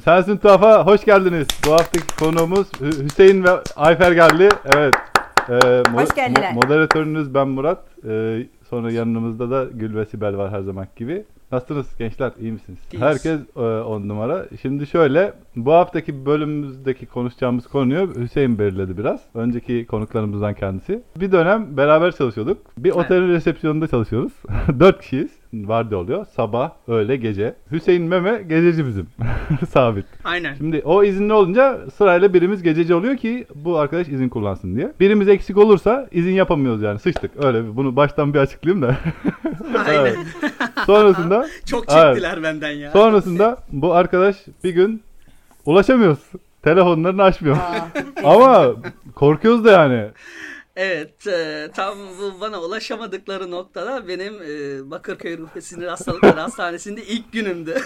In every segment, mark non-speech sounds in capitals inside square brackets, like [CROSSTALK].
Sensin Tuhaf'a hoş geldiniz. Bu haftaki konuğumuz Hü- Hüseyin ve Ayfer geldi. Evet. Ee, mo- Hoş geldiler. mo- moderatörünüz ben Murat. Ee, sonra yanımızda da Gül ve Sibel var her zaman gibi. Nasılsınız gençler? İyi misiniz? İyiyiz. Herkes e, on numara. Şimdi şöyle, bu haftaki bölümümüzdeki konuşacağımız konuyu Hüseyin belirledi biraz. Önceki konuklarımızdan kendisi. Bir dönem beraber çalışıyorduk. Bir Evet. otelin resepsiyonunda çalışıyoruz. [LAUGHS] Dört kişiyiz. Vardı oluyor. Sabah, öğle, gece. Hüseyin Meme gececi bizim. [LAUGHS] Sabit. Aynen. Şimdi o izinli olunca sırayla birimiz gececi oluyor ki bu arkadaş izin kullansın diye. Birimiz eksik olursa izin yapamıyoruz yani sıçtık. Öyle bunu baştan bir açıklayayım da. [LAUGHS] Aynen. Evet. Sonrasında [LAUGHS] Çok Evet. çektiler benden ya. sonrasında bu arkadaş bir gün ulaşamıyoruz. Telefonlarını açmıyor. [LAUGHS] Ama korkuyoruz da yani. Evet, e, tam bu bana ulaşamadıkları noktada benim e, Bakırköy Ruh ve Sinir Hastalıkları [LAUGHS] Hastanesi'nde ilk günümdü.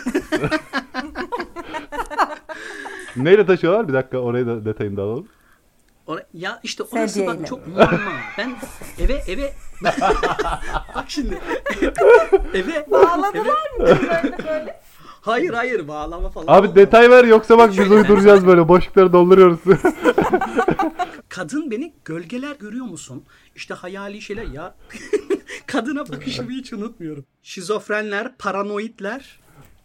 Neyle taşıyorlar? Bir dakika orayı da detayını da alalım. Ora- ya işte orası Sedyeyle. bak çok muamma. Ben eve eve [LAUGHS] bak şimdi eve Bağladılar mı böyle böyle? hayır hayır bağlama falan. Abi olmadı. detay ver yoksa bak biz uyduracağız böyle boşlukları dolduruyoruz. [LAUGHS] [LAUGHS] Kadın beni gölgeler görüyor musun? İşte hayali şeyler ya. Kadına bakışımı hiç unutmuyorum. Şizofrenler, paranoidler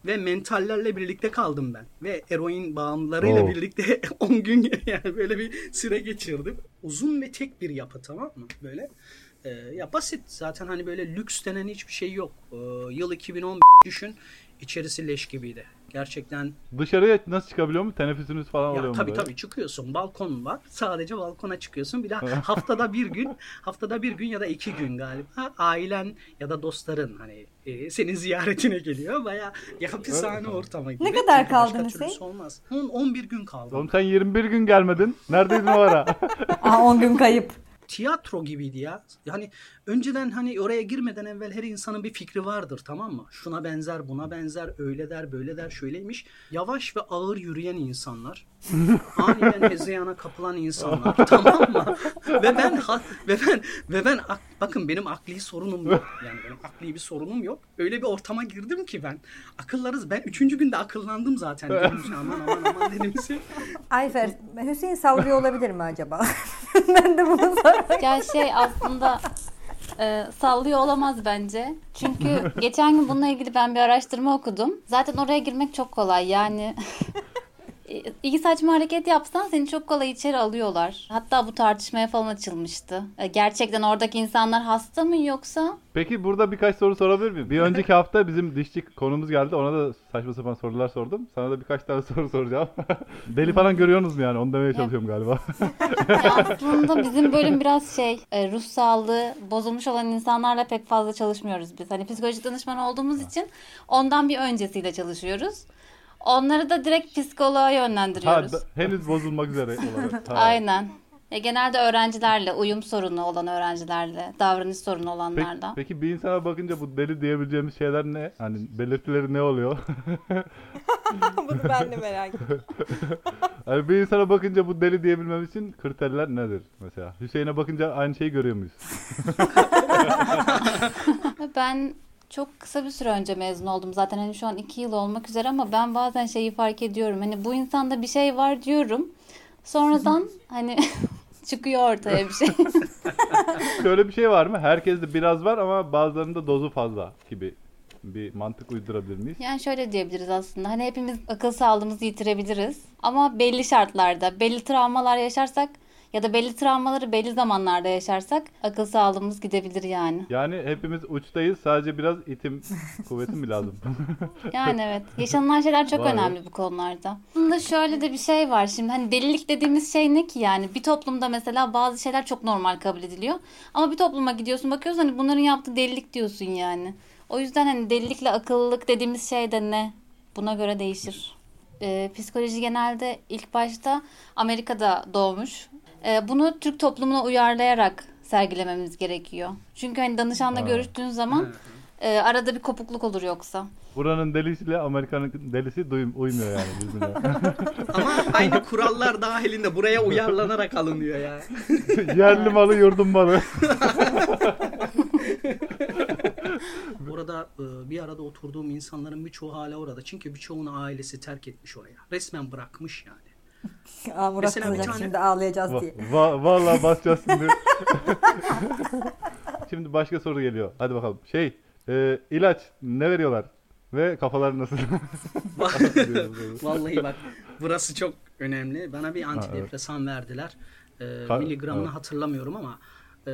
ve mentallerle birlikte kaldım ben. Ve eroin bağımlılarıyla Oo. birlikte [LAUGHS] 10 gün yani böyle bir süre geçirdim. Uzun ve tek bir yapı tamam mı? Böyle. Ee, ya basit zaten hani böyle lüks denen hiçbir şey yok. Ee, yıl 2010 düşün içerisi leş gibiydi. Gerçekten Dışarıya nasıl çıkabiliyor mu? Teneffüsünüz falan oluyor ya mu? tabii böyle? tabii çıkıyorsun. Balkon var. Sadece balkona çıkıyorsun. Bir de [LAUGHS] haftada bir gün, haftada bir gün ya da iki gün galiba ailen ya da dostların hani e, senin ziyaretine geliyor. Baya ya hapishane ortamı gibi. Ne kadar kaldın Hüseyin? Olmaz. 10 11 gün kaldım. Oğlum sen 21 gün gelmedin. Neredeydin o ara? Aa 10 gün kayıp. [LAUGHS] tiyatro gibiydi ya. Yani önceden hani oraya girmeden evvel her insanın bir fikri vardır tamam mı? Şuna benzer, buna benzer, öyle der, böyle der, şöyleymiş. Yavaş ve ağır yürüyen insanlar. [LAUGHS] Aniden hezeyana kapılan insanlar tamam mı? Ve ben ha- ve ben ve ben ak- bakın benim akli sorunum yok. Yani benim akli bir sorunum yok. Öyle bir ortama girdim ki ben. Akıllarız. Ben üçüncü günde akıllandım zaten. [LAUGHS] Dedim, aman aman aman dedim. Ayfer, Hüseyin sallıyor olabilir mi acaba? [LAUGHS] ben de bunu sormak Ya şey aslında e, sallıyor olamaz bence. Çünkü [LAUGHS] geçen gün bununla ilgili ben bir araştırma okudum. Zaten oraya girmek çok kolay. Yani iki saçma hareket yapsan seni çok kolay içeri alıyorlar. Hatta bu tartışmaya falan açılmıştı. E, Gerçekten oradaki insanlar hasta mı yoksa? Peki burada birkaç soru sorabilir miyim? Bir [LAUGHS] önceki hafta bizim dişçi konumuz geldi. Ona da saçma sapan sorular sordum. Sana da birkaç tane [LAUGHS] soru soracağım. [LAUGHS] Deli falan görüyorsunuz mu yani? Onu demeye çalışıyorum galiba. Aslında bizim bölüm biraz şey e, ruh sağlığı bozulmuş olan insanlarla pek fazla çalışmıyoruz biz. Hani psikolojik danışman olduğumuz için ondan bir öncesiyle çalışıyoruz. Onları da direkt psikoloğa ha, yönlendiriyoruz. da- henüz bozulmak üzere olarak. Ha. Aynen. E, genelde öğrencilerle, uyum sorunu olan öğrencilerle, davranış sorunu Peki, olanlarla. peki bir insana bakınca bu deli diyebileceğimiz şeyler ne? Hani belirtileri ne oluyor? [LAUGHS] Bunu ben de merak ediyorum. [LAUGHS] hani bir insana bakınca bu deli diyebilmemiz için kriterler nedir mesela? Hüseyin'e bakınca aynı şeyi görüyor muyuz? [LAUGHS] Ben çok kısa bir süre önce mezun oldum. Zaten hani şu an iki yıl olmak üzere ama ben bazen şeyi fark ediyorum. Hani bu insanda bir şey var diyorum. Sonradan [LAUGHS] hani [LAUGHS] çıkıyor ortaya bir şey. [LAUGHS] Şöyle bir şey var mı? Herkeste biraz var ama bazılarında dozu fazla gibi bir mantık uydurabilir miyiz? Yani şöyle diyebiliriz aslında. Hani hepimiz akıl sağlığımızı yitirebiliriz. Ama belli şartlarda, belli travmalar yaşarsak ya da belli travmaları belli zamanlarda yaşarsak akıl sağlığımız gidebilir yani. Yani hepimiz uçtayız. Sadece biraz itim, [LAUGHS] kuvvetim mi lazım? [LAUGHS] Yani evet. Yaşanılan şeyler çok be. önemli bu konularda. Aslında şöyle de bir şey var. Şimdi hani delilik dediğimiz şey ne ki yani? Bir toplumda mesela bazı şeyler çok normal kabul ediliyor. Ama bir topluma gidiyorsun bakıyorsun hani bunların yaptığı delilik diyorsun yani. O yüzden hani delilikle akıllılık dediğimiz şey de ne? Buna göre değişir. Ee, psikoloji genelde ilk başta Amerika'da doğmuş. Ee, bunu Türk toplumuna uyarlayarak sergilememiz gerekiyor. Çünkü hani danışanla Ha. görüştüğün zaman e, arada bir kopukluk olur yoksa. Buranın delisiyle Amerika'nın delisi duyum, uymuyor yani birbirine. [LAUGHS] Ama aynı kurallar dahilinde buraya uyarlanarak alınıyor ya. [LAUGHS] Yerli malı yurdum malı. [LAUGHS] orada e, bir arada oturduğum insanların birçoğu hala orada. Çünkü birçoğunu ailesi terk etmiş oraya. Resmen bırakmış yani. [LAUGHS] Aa, Murat Mesela bir tane- şimdi ağlayacağız Va- diye. va- vallahi basacağız şimdi. [LAUGHS] şimdi başka soru geliyor. Hadi bakalım. Şey, e, ilaç ne veriyorlar? Ve kafaları nasıl? [LAUGHS] Vallahi bak burası çok önemli. Bana bir antidepresan verdiler. Ee, Ka- miligramını evet. hatırlamıyorum ama e,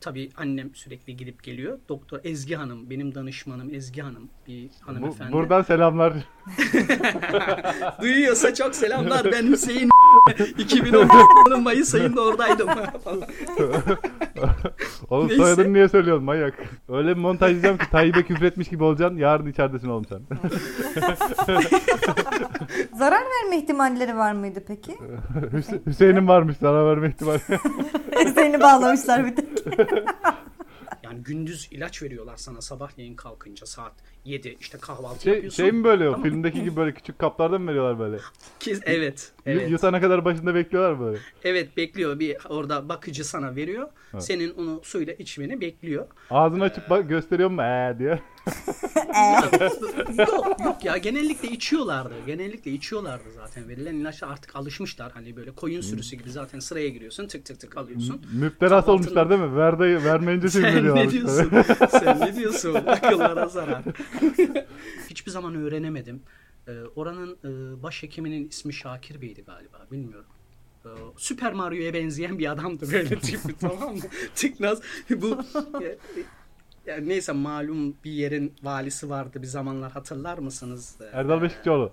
tabii annem sürekli gidip geliyor. Doktor Ezgi Hanım benim danışmanım Ezgi Hanım bir Bu- hanımefendi. buradan selamlar. [LAUGHS] Duyuyorsa çok selamlar. Ben [LAUGHS] Hüseyin [LAUGHS] 2010 Mayıs ayında oradaydım. Oğlum Neyse. soyadını niye söylüyorsun manyak? Öyle bir montajlayacağım ki Tayyip'e küfretmiş gibi olacaksın. Yarın içeridesin oğlum sen. Zarar verme ihtimalleri var mıydı peki? Hüse- Hüseyin'in varmış zarar verme ihtimali. Seni bağlamışlar bir tek. [LAUGHS] yani gündüz ilaç veriyorlar sana sabahleyin kalkınca saat 7 işte kahvaltı şey, yapıyorsun. şey mi böyle o? Filmdeki gibi böyle küçük kaplardan mı veriyorlar böyle? Ki- evet. Evet. Yutana kadar başında bekliyorlar böyle. Evet bekliyor bir orada bakıcı sana veriyor. Evet. Senin onu suyla içmeni bekliyor. Ağzını açıp bak gösteriyor mu ee diye. Yok, yok ya genellikle içiyorlardı. Genellikle içiyorlardı zaten. Verilen ilaçlar artık alışmışlar. Hani böyle koyun sürüsü gibi zaten sıraya giriyorsun tık tık tık alıyorsun. Müptelas Kahvaltının- olmuşlar değil mi? Verde, vermeyince şey Sen ne diyorsun? [LAUGHS] Sen ne diyorsun? Akıllara zarar. [LAUGHS] Hiçbir zaman öğrenemedim. Ee, oranın e, başhekiminin ismi Şakir Bey'di galiba. Bilmiyorum. Ee, Süper Mario'ya benzeyen bir adamdı böyle tipi [LAUGHS] tamam mı? Tıknaz. Bu e, yani neyse malum bir yerin valisi vardı bir zamanlar hatırlar mısınız? Ee, Erdal Beşikçioğlu.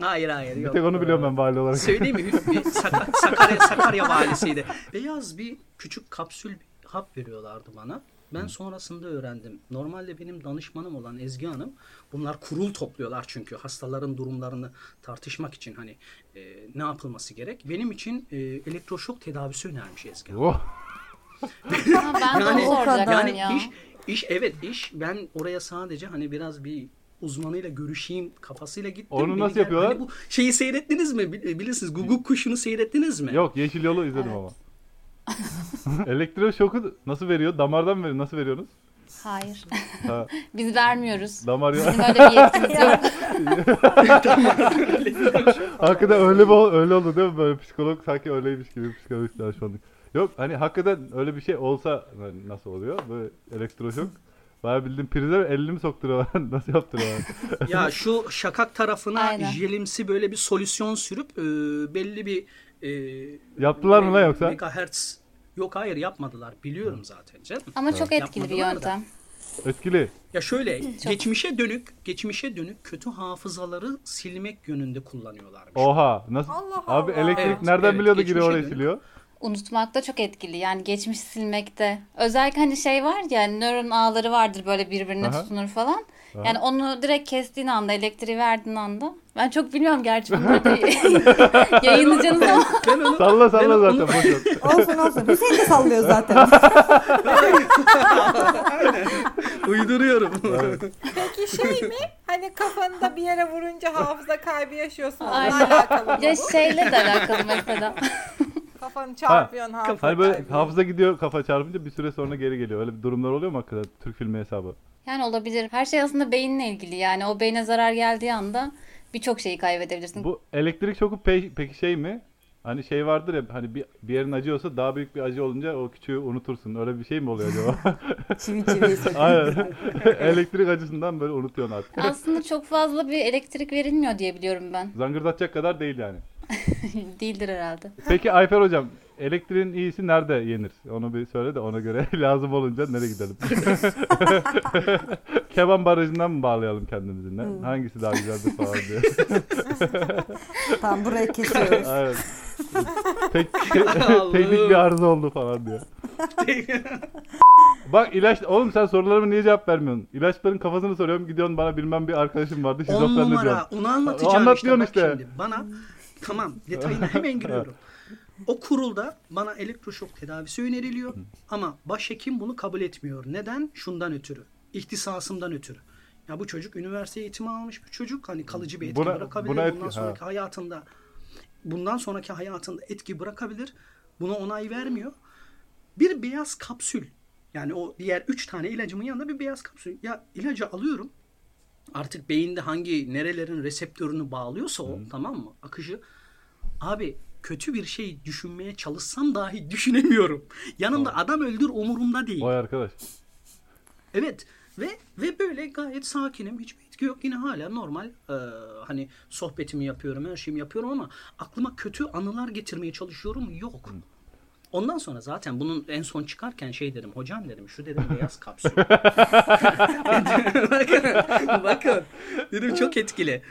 Hayır hayır Bir yok. tek onu biliyorum Ee, ben vali olarak. Söyleyeyim mi? Bir Saka- Sakarya, Sakarya valisiydi. Beyaz bir küçük kapsül bir hap veriyorlardı bana. Ben sonrasında öğrendim. Normalde benim danışmanım olan Ezgi Hanım bunlar kurul topluyorlar çünkü hastaların durumlarını tartışmak için hani e, ne yapılması gerek. Benim için e, elektroşok tedavisi önermiş Ezgi Hanım. Oh. Ben de Yani- onu soracaktım Yani ya. iş iş evet iş ben oraya sadece hani biraz bir uzmanıyla görüşeyim kafasıyla gittim. Onu nasıl gel- yapıyorlar? Hani bu şeyi seyrettiniz mi? Bil- Bilirsiniz Guguk kuşunu seyrettiniz mi? Yok Yeşil Yolu izledim ama. [LAUGHS] Elektroşoku nasıl veriyor? Damardan mı veriyor? Nasıl veriyorsunuz? Hayır. Ha, [LAUGHS] Biz vermiyoruz. damar ya. Bizim öyle bir yetkimiz yok. [LAUGHS] hakikaten öyle öyle oldu değil mi? Böyle psikolog sanki öyleymiş gibi psikologlar şu an. Yok hani hakikaten öyle bir şey olsa hani nasıl oluyor? Böyle elektroşok. Bayağı bildiğin prize elini mi sokturuyorlar? [LAUGHS] nasıl yaptırıyorlar? [LAUGHS] Ya şu şakak tarafına Aynen. jelimsi böyle bir solüsyon sürüp e, belli bir e, Yaptılar mı lan yoksa? Megahertz Yok hayır yapmadılar. Biliyorum zaten canım. Ama çok etkili bir da. yöntem. Etkili. Ya şöyle geçmişe dönük geçmişe dönük kötü hafızaları silmek yönünde kullanıyorlarmış. Oha. Nasıl? Allah Abi Allah. elektrik Evet, nereden evet, biliyordu giriyor oraya dönük. siliyor? Unutmakta çok etkili. Yani geçmiş silmekte. Özellikle hani şey var ya nöron ağları vardır böyle birbirine Aha. tutunur falan. Aha. Yani onu direkt kestiğin anda, elektriği verdiğin anda. Ben çok bilmiyorum gerçi bunları [LAUGHS] da [LAUGHS] yayınlayacağınız ama. Ben onu, Salla salla onu- zaten boş ver. [LAUGHS] Olsun olsun. Hüseyin de sallıyor zaten. uyduruyorum. Peki şey mi? Hani kafanı bir yere vurunca hafıza kaybı yaşıyorsun. Onunla Aynen. alakalı mı? Ya şeyle de alakalı mesela. Kafanı çarpıyorsun hafıza Hani böyle kaybı. hafıza gidiyor kafa çarpınca bir süre sonra geri geliyor. Öyle bir durumlar oluyor mu hakikaten Türk filmi hesabı? Yani olabilir. Her şey aslında beyinle ilgili. Yani o beyne zarar geldiği anda birçok şeyi kaybedebilirsin. Bu elektrik şoku pe- peki şey mi? Hani şey vardır ya hani bir, bir yerin acıyorsa daha büyük bir acı olunca o küçüğü unutursun. Öyle bir şey mi oluyor acaba? [LAUGHS] Çivi. [LAUGHS] Aynen. [LAUGHS] elektrik acısından böyle unutuyorsun artık. Aslında çok fazla bir elektrik verilmiyor diye biliyorum ben. Zangırdatacak kadar değil yani. [LAUGHS] Değildir herhalde. Peki Ayfer hocam elektriğin iyisi nerede yenir? Onu bir söyle de ona göre [LAUGHS] lazım olunca nereye gidelim? [LAUGHS] Keban barajından mı bağlayalım kendimizi? Ne? Hangisi daha güzeldir falan diye. Tamam burayı kesiyoruz. Aynen. Tek, teknik bir arıza oldu falan diyor. Bak ilaç oğlum sen sorularıma niye cevap vermiyorsun? İlaçların kafasını soruyorum gidiyorsun bana bilmem bir arkadaşım vardı 10 şizofren diyorsun. numara onu anlatacağım Anlat işte. Bak işte. şimdi bana tamam detayına hemen giriyorum. [LAUGHS] O kurulda bana elektroşok tedavisi öneriliyor ama başhekim bunu kabul etmiyor. Neden? Şundan ötürü. İhtisasımdan ötürü. Ya bu çocuk üniversite eğitimi almış bir çocuk. Hani kalıcı bir etki Buna- bırakabilir. buna etki- bundan ha. sonraki hayatında bundan sonraki hayatında etki bırakabilir. Buna onay vermiyor. Bir beyaz kapsül Yani o diğer 3 tane ilacımın yanında bir beyaz kapsül. Ya ilacı alıyorum. Artık beyinde hangi nerelerin reseptörünü bağlıyorsa o tamam mı? Akışı. Abi kötü bir şey düşünmeye çalışsam dahi [LAUGHS] düşünemiyorum. Yanımda adam öldür umurumda değil. Vay arkadaş. Evet ve ve böyle gayet sakinim. Hiçbir etki yok. Yine hala normal e, hani sohbetimi yapıyorum, her şeyimi yapıyorum ama aklıma kötü anılar getirmeye çalışıyorum. Yok. Ondan sonra zaten bunun en son çıkarken şey dedim. Hocam dedim şu dedim beyaz kapsül. [LAUGHS] bakın, bakın. Dedim çok etkili.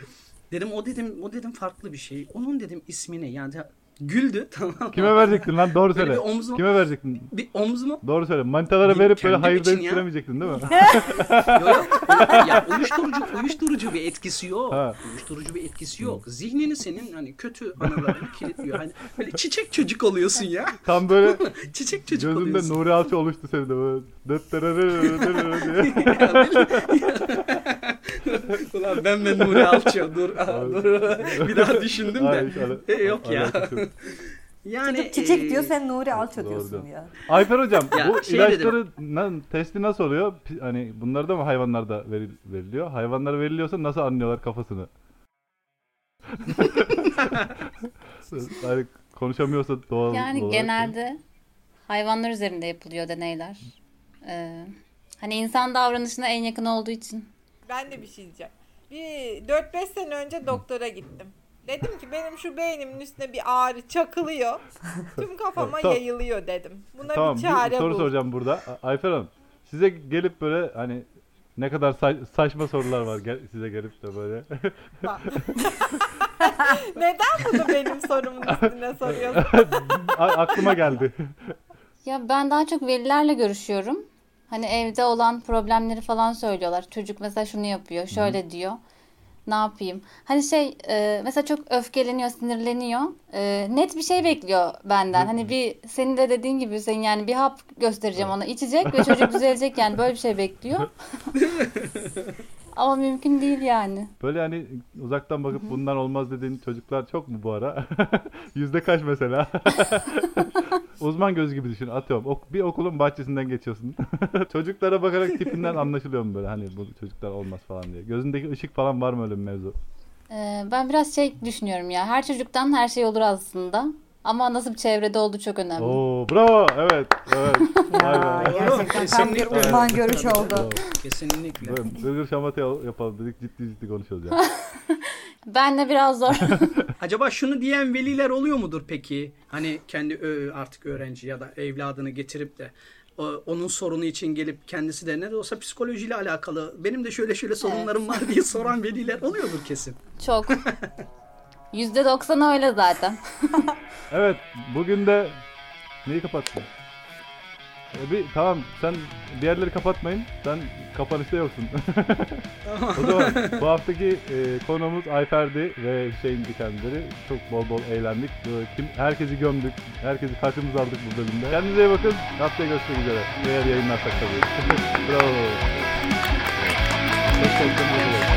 Dedim o dedim o dedim farklı bir şey. Onun dedim ismi ne? Yani güldü [LAUGHS] tamam mı? Kime verecektin lan? Doğru söyle. omzuma- Kime verecektin? Bir omzumu Doğru söyle. Manitalara verip böyle hayır deyip süremeyecektin değil mi? [LAUGHS] Yok yok. ya uyuşturucu uyuşturucu bir etkisi yok. Ha. Uyuşturucu bir etkisi yok. Zihnini senin hani kötü anılarını kilitliyor. Hani böyle çiçek çocuk oluyorsun ya. Tam böyle Çiçek çocuk gözünde oluyorsun. Nuri Alçı oluştu senin de böyle. Dıt. [LAUGHS] Ulan ben ben Nuri Alço. Dur, dur. bir daha düşündüm Hayır, de. ala- E, yok ya. [LAUGHS] Yani Çocuk çiçek e, diyor sen Nuri Alço diyorsun ya. Ayfer hocam Ya, bu şey ilaçları na- testi nasıl oluyor? Hani bunlar da mı hayvanlarda veril- veriliyor? Hayvanlara veriliyorsa nasıl anlıyorlar kafasını? [LAUGHS] [LAUGHS] hani konuşamıyorsa doğal Yani olarak. genelde hayvanlar üzerinde yapılıyor deneyler. Ee, hani insan davranışına en yakın olduğu için. Ben de bir şey diyeceğim. Bir 4-5 sene önce doktora gittim. Dedim ki benim şu beynimin üstüne bir ağrı çakılıyor. Tüm kafama Tamam. yayılıyor dedim. Buna Tamam bir bir çare soru bul. soracağım burada. Ayfer Hanım size gelip böyle hani ne kadar sa- saçma sorular var gel- size gelip de böyle. [LAUGHS] Neden bunu benim sorumun üstüne soruyorsun? [LAUGHS] A- aklıma geldi. Ya ben daha çok velilerle görüşüyorum. Hani evde olan problemleri falan söylüyorlar. Çocuk mesela şunu yapıyor, şöyle diyor. Ne yapayım? Hani şey e, mesela çok öfkeleniyor, sinirleniyor. E, net bir şey bekliyor benden. Hani bir senin de dediğin gibi Hüseyin yani bir hap göstereceğim ona içecek ve çocuk düzelecek yani böyle bir şey bekliyor. [LAUGHS] Ama mümkün değil yani. Böyle hani uzaktan bakıp bundan olmaz dediğin çocuklar çok mu bu ara? [LAUGHS] Yüzde kaç mesela? [LAUGHS] Uzman göz gibi düşün. Atıyorum. Ok- bir okulun bahçesinden geçiyorsun. [LAUGHS] Çocuklara bakarak tipinden anlaşılıyor mu böyle hani bu çocuklar olmaz falan diye. Gözündeki ışık falan var mı öyle bir mevzu? E, ben biraz şey düşünüyorum ya. Her çocuktan her şey olur aslında. Ama nasıl bir çevrede olduğu çok önemli. Oo bravo. Evet. Evet. [LAUGHS] Be. gerçekten tam bir uzman görüş oldu. Kesinlikle. Böyle Gırgır şamata yapalım dedik ciddi ciddi konuşuyoruz ya. [LAUGHS] Ben de biraz zor. [LAUGHS] Acaba şunu diyen veliler oluyor mudur peki? Hani kendi artık öğrenci ya da evladını getirip de onun sorunu için gelip kendisi de ne de olsa psikolojiyle alakalı benim de şöyle şöyle sorunlarım var diye soran veliler oluyordur kesin. Çok. %90 öyle zaten. [LAUGHS] Evet, bugün de neyi kapattın? Ee, bir tamam sen diğerleri kapatmayın. Sen kapanışta yoksun. [LAUGHS] o zaman [LAUGHS] bu haftaki e, konuğumuz Ayfer'di ve Hüseyin kendileri. Çok bol bol eğlendik. Böyle kim, herkesi gömdük. Herkesi karşımıza aldık bu bölümde. Kendinize iyi bakın. Haftaya görüşmek üzere. Eğer yayınlarsak tabii. Bravo. Çok çok teşekkür ederim.